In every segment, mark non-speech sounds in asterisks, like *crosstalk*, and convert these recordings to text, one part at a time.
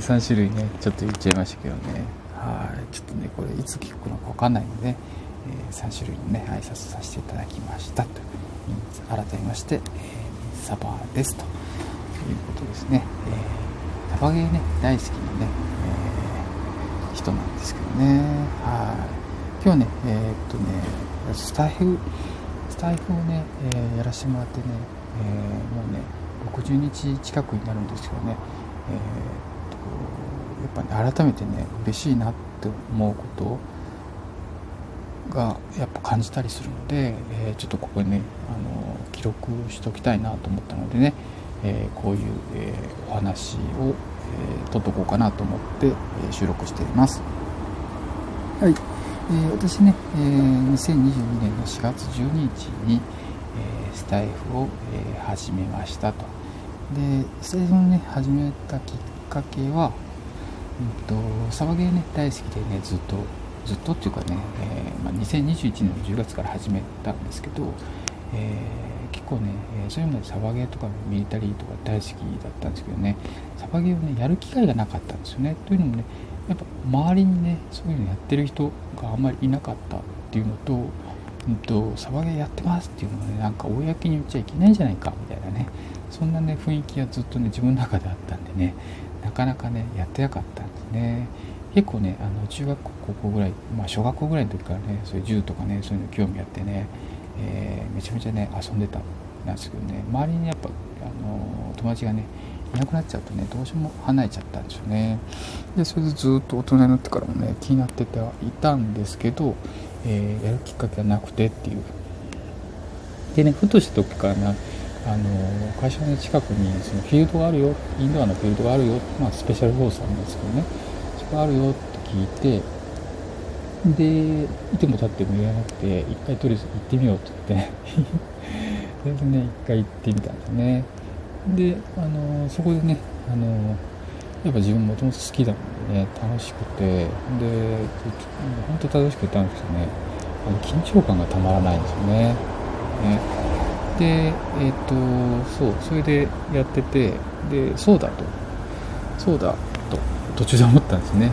3種類ねちょっと言っちゃいましたけどね。はい。ちょっとねこれいつ聞くのか分かんないので、えー、3種類のね挨拶させていただきましたと改めまして、えー、サバですと。いうことですね、えー、サバゲーね大好きなね、えー、人なんですけどね。はい。今日ねえー、っとねスタイフスタイフをね、え、やらせてもらってね、え、もうね60日近くになるんですけどね、えー、やっぱね改めてね嬉しいなって思うことがやっぱ感じたりするので、えー、ちょっとここにねあの記録しておきたいなと思ったのでね、えー、こういう、えー、お話を、えー、撮っとこうかなと思って、えー、収録しています。はい、えー、私ね、えー、2022年の4月12日に、えー、スタイフを、えー、始めましたと。で、スタイフをね、始めたきっかけは、うんと、サバゲーね、大好きでね、ずっとずっとっていうかね、えー、まあ、2021年の10月から始めたんですけど、えー、結構ね、えそういうのでサバゲーとかミリタリーとか大好きだったんですけどねサバゲーをねやる機会がなかったんですよね。というのもねやっぱ周りにねそういうのやってる人があんまりいなかったっていうのと,、うんと、サバゲーやってますっていうのをねなんか公に言っちゃいけないんじゃないかみたいなねそんなね雰囲気がずっとね自分の中であったんでねなかなかねやってなかったんですね。結構ねあの中学校高校ぐらい、まあ、小学校ぐらいの時からねそういう銃とかねそういうの興味あってね、えー、めちゃめちゃね遊んでたんですけどね。周りにやっぱあの友達がねいなくなっちゃうとねどうしても離れちゃったんですよね。でそれでずっと大人になってからもね気になっててはいたんですけど、えー、やるきっかけがなくてっていう。でねふとした時からなあの会社の近くにそのフィールドがあるよインドアのフィールドがあるよ、まあ、スペシャルフォースなんですけどね。があるよって聞いてでいても立っても言わなくて一回とりあえず行ってみようって言って。そ *laughs* れでね一回行ってみたんですね。であのそこでねあのやっぱ自分もともと好きだもんでね楽しくて。で本当楽しくてたんですけどねあの緊張感がたまらないんですよね。ね。でえっ、ー、とそうそれでやっててでそうだと。そうだと。途中で思ったんですね。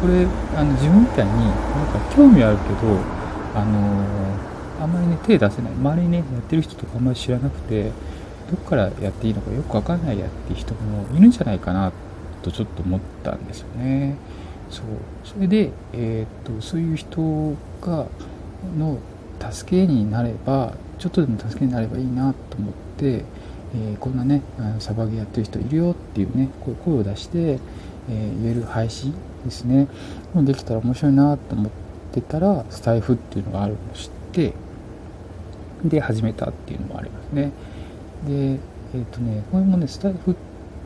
これあの自分みたいになんか興味あるけどあのあんまりね手出せない。周りにねやってる人とかあんまり知らなくてどこからやっていいのかよくわかんないやっていう人もいるんじゃないかなとちょっと思ったんですよね。そう。それで、えー、とそういう人がの助けになればちょっとでも助けになればいいなと思って、えー、こんなねサバゲやってる人いるよっていうねこう声を出してえー、言える配信ですね。できたら面白いなと思ってたらスタイフっていうのがあるのを知ってで始めたっていうのもありますね。でえっ、ー、とねこれもねスタイフ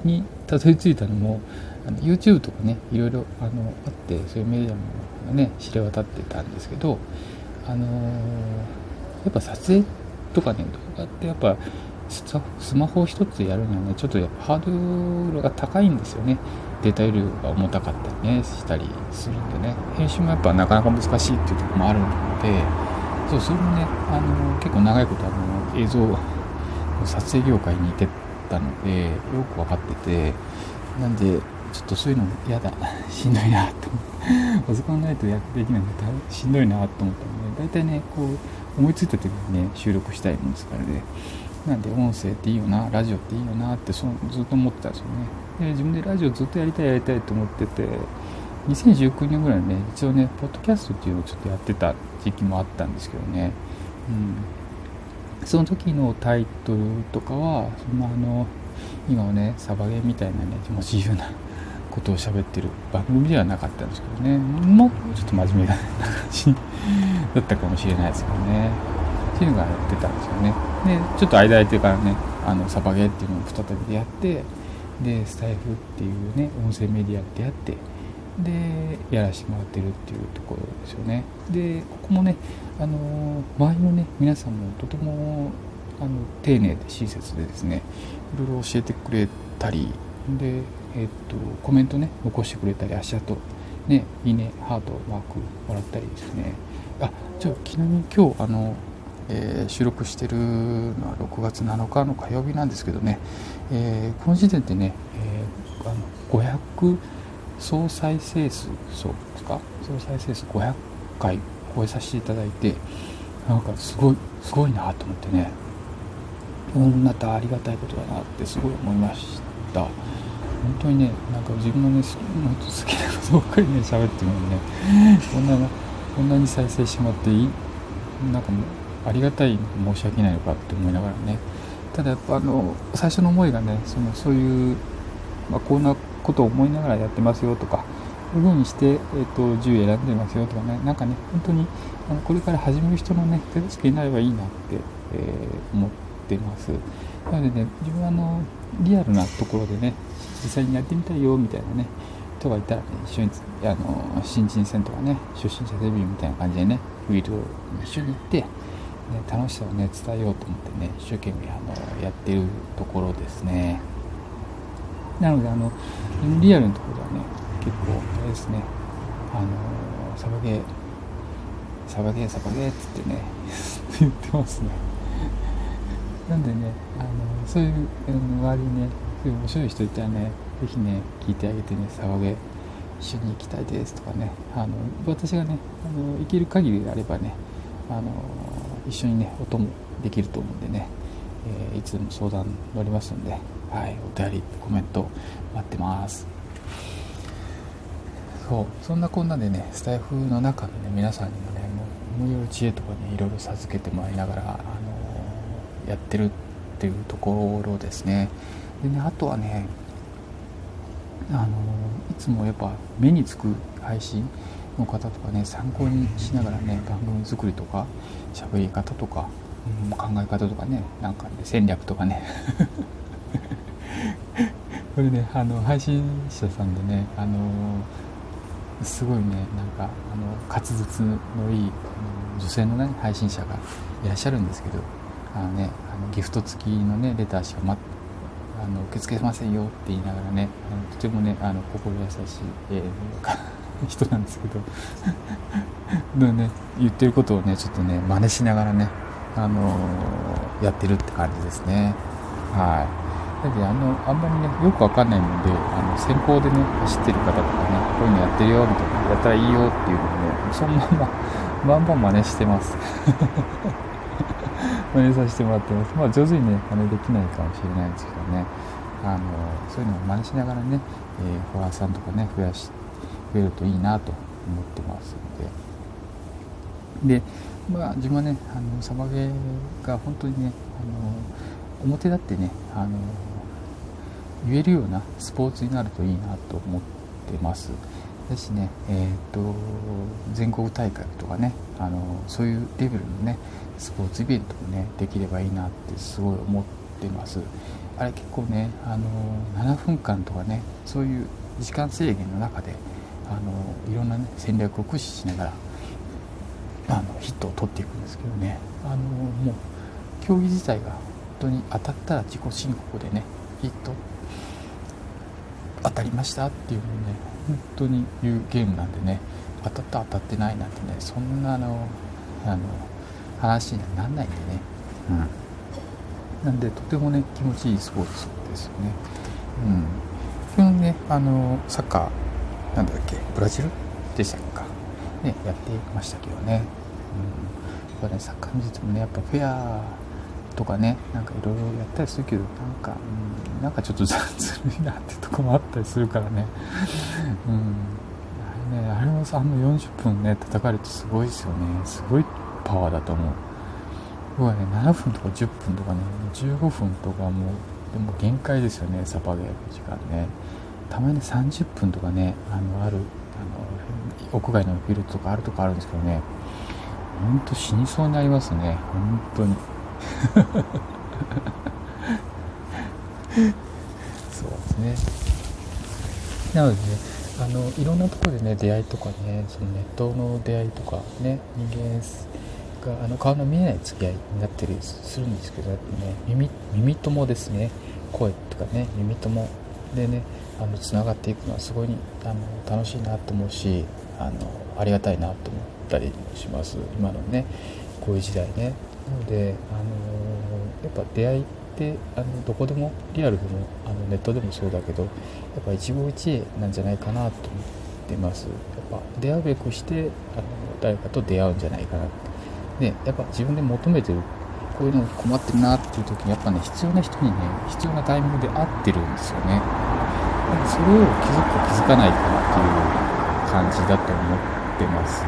にたどり着いたのもあの YouTube とかねいろいろあのあってそういうメディアもね知れ渡ってたんですけどあのー、やっぱ撮影とかね動画ってやっぱスマホ一つやるにはねちょっとやっぱハードルが高いんですよね。データ量が重たかったりねしたりするんでね。編集もやっぱなかなか難しいっていうところもあるのでそうそれもねあの結構長いことあの映像撮影業界にいてたのでよく分かってて。なんでちょっとそういうの嫌だ。しんどいなと思ってパソコンないとやってできないのでしんどいなと思ったので大体ねこう思いついた時にね収録したいもんですからね。なんで音声っていいよなラジオっていいよなってそずっと思ってたんですよね。で自分でラジオずっとやりたいやりたいと思ってて2019年ぐらいね一応ねポッドキャストっていうのをちょっとやってた時期もあったんですけどね、うん、その時のタイトルとかはそんなあの今はねサバゲーみたいなねもう自由なことを喋ってる番組ではなかったんですけどね。もうちょっと真面目な感じだったかもしれないですけどね。っていうのがやってたんですよね。でちょっと間空いてからねあのサバゲーっていうのを再びやってでスタイフっていうね音声メディアってやってでやらせてもらってるっていうところですよね。でここもねあの周りのね皆さんもとてもあの丁寧で親切でですねいろいろ教えてくれたりでえっとコメントね残してくれたり足跡ねいいねハートマークもらったりですね。あじゃあちなみに今日あのえー、収録してるのは6月7日の火曜日なんですけどね、えー、この時点でね、えー、あの500総再生数そうですか？総再生数500回超えさせていただいてなんかすごいすごいなと思ってね。こんなありがたいことだなってすごい思いました。本当にねなんか自分のね好きなことばっかりね *laughs* 喋ってるのにねこんなこんなに再生してもらっていい？なんかもありがたい申し訳ないのかって思いながらね。ただやっぱあの最初の思いがねそのそういう、まあ、こんなことを思いながらやってますよとかこういう風にして、えーと、10選んでますよとかねなんかね本当にあのこれから始める人のね手助けになればいいなって、えー、思ってます。なのでね自分はあのリアルなところでね実際にやってみたいよみたいなね人がいたらね一緒にあの新人戦とかね初心者デビューみたいな感じでねフィールドに一緒に行ってね、楽しさをね伝えようと思ってね一生懸命あのやってるところですね。なのであのリアルのところではね結構あれですねあのサバゲーサバゲーサバゲーっつってね *laughs* 言ってますね。なんでねあのそういう周りにねそういう面白い人いたらね是非ね聞いてあげてねサバゲー一緒に行きたいですとかねあの私がねあの行ける限りであればねあの一緒にね音もできると思うんでね、えー、いつでも相談乗りますんで、はい、お便りコメント待ってます。そうそんなこんなでねスタイフの中のね皆さんにもねもういろいろ知恵とかねいろいろ授けてもらいながら、あの、やってるっていうところですね。でねあとはねあの、いつもやっぱ目につく配信の方とかね参考にしながらね番組作りとか喋り方とか、うん、考え方とかねなんか、ね、戦略とかね。*laughs* これねあの配信者さんでねあのすごいねなんかあの滑舌のいい女性のね配信者がいらっしゃるんですけどあのねあのギフト付きのねレターしか、ま、あの受け付けませんよって言いながらねあのとてもねあの心優しい、えー *laughs* 人なんですけど *laughs* でね言ってることをねちょっとね真似しながらねあのー、やってるって感じですね。はい。だってあのあんまりねよくわかんないのであの先行でね走ってる方とかねこういうのやってるよみたいなやったらいいよっていうのをねそのままバンバン真似してます。真似させてもらってます。まあ上手にね真似できないかもしれないですけどね。あのそういうのを真似しながらね、えー、フォロワーさんとかね増やし増えるといいなと思ってますので。でまあ自分はねあのサバゲーが本当にねあの表立ってねあの言えるようなスポーツになるといいなと思ってます。だしねえっ、ー、と全国大会とかねあのそういうレベルのねスポーツイベントもねできればいいなってすごい思ってます。あれ結構ねあの7分間とかねそういう時間制限の中であのいろんな、ね、戦略を駆使しながらあのヒットを取っていくんですけどね。あのもう競技自体が本当に当たったら自己申告でねヒット当たりましたっていうのをね本当に言うゲームなんでね。当たった当たってないなんてねそんなのあの話にはなんないんでね、うん、なんでとてもね気持ちいいスポーツですよね、うん、基本ねあのサッカーなんだっけブラジルでしたっか。ねやってましたけどね,、うん、やっぱねサッカー見ててもねやっぱフェアとかねなんかいろいろやったりするけどなんか、うん、なんかちょっとずるいなってとこもあったりするからね。うん。ねあれもさあの40分ね叩かれてすごいですよね。すごいパワーだと思う。僕はね7分とか10分とかね15分とかもうでも限界ですよねサパゲーの時間ね。たまに30分とかねあのあるあの屋外のフィルトとかあるとこあるんですけどね。ほんと死にそうになりますね本当に。*laughs* そうですね。なのでねあのいろんなところでね出会いとかねそのネットの出会いとかね人間があの顔の見えない付き合いになったりするんですけどね耳耳ともですね。声とかね耳ともでねあのつながっていくのはすごいあの楽しいなと思うしあのありがたいなと思ったりします。今のねこういう時代ね。なので、あの、やっぱ出会いあのどこでもリアルでもあのネットでもそうだけどやっぱ一期一会なんじゃないかなと思ってます。やっぱ出会うべくしてあの誰かと出会うんじゃないかなでやっぱ自分で求めてるこういうの困ってるなっていう時にやっぱね必要な人にね必要なタイミングで会ってるんですよね。それを気づくか気づかないかっていう感じだと思ってます。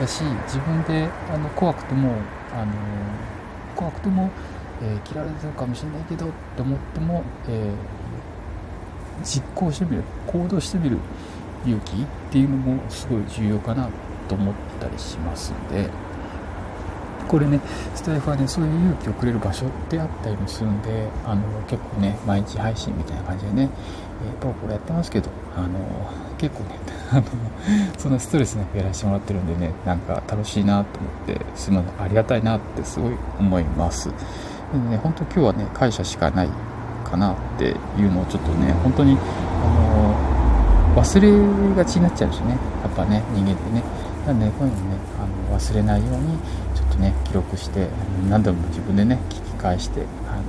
だし自分であの怖くてもあの怖くても、えー、切られてるかもしれないけどって思っても、えー、実行してみる行動してみる勇気っていうのもすごい重要かなと思ったりしますんでこれねスタイフはねそういう勇気をくれる場所であったりもするんであの結構ね毎日配信みたいな感じでね、えー、ポロポロやってますけどあの結構ね *laughs* あのそんなストレスなくやらせてもらってるんでねなんか楽しいなと思ってすまありがたいなってすごい思います。でね本当今日はね感謝しかないかなっていうのをちょっとね本当にあの忘れがちになっちゃうしねやっぱね人間ってね。なんで、こういうのねあの忘れないようにちょっとね記録して何度も自分でね聞き返してあの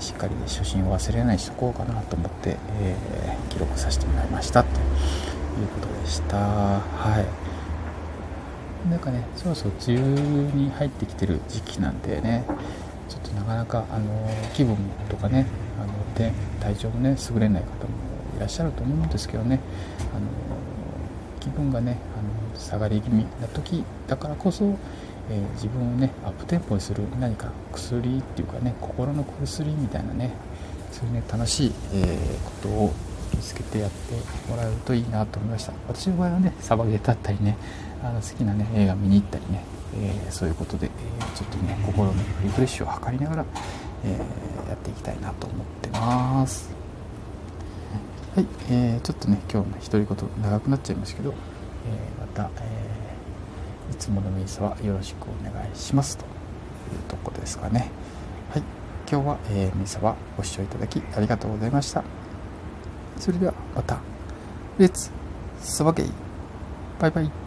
しっかりね初心を忘れないしとこうかなと思って、えー、記録させてもらいましたということでした。はい。なんかねそろそろ梅雨に入ってきてる時期なんでね。ちょっとなかなかあの気分とかねあので体調もね優れない方もいらっしゃると思うんですけどね。あの気分がねあの下がり気味な時だからこそえー、自分をねアップテンポにする何か薬っていうかね心の薬みたいなねそういうね楽しい、えー、ことを見つけてやってもらえるといいなと思いました。私の場合はねサバゲーだったりねあの好きなね映画見に行ったりね、えー、そういうことで、えちょっとね心のリフレッシュを図りながら、えやっていきたいなと思ってます。はい、えー、ちょっとね今日の独り言長くなっちゃいましたけど、えまた、えーいつものミーサはよろしくお願いしますというとこですかね。はい今日は、えー、ミサはご視聴いただきありがとうございました。それではまた。レッツサバゲイ。バイバイ。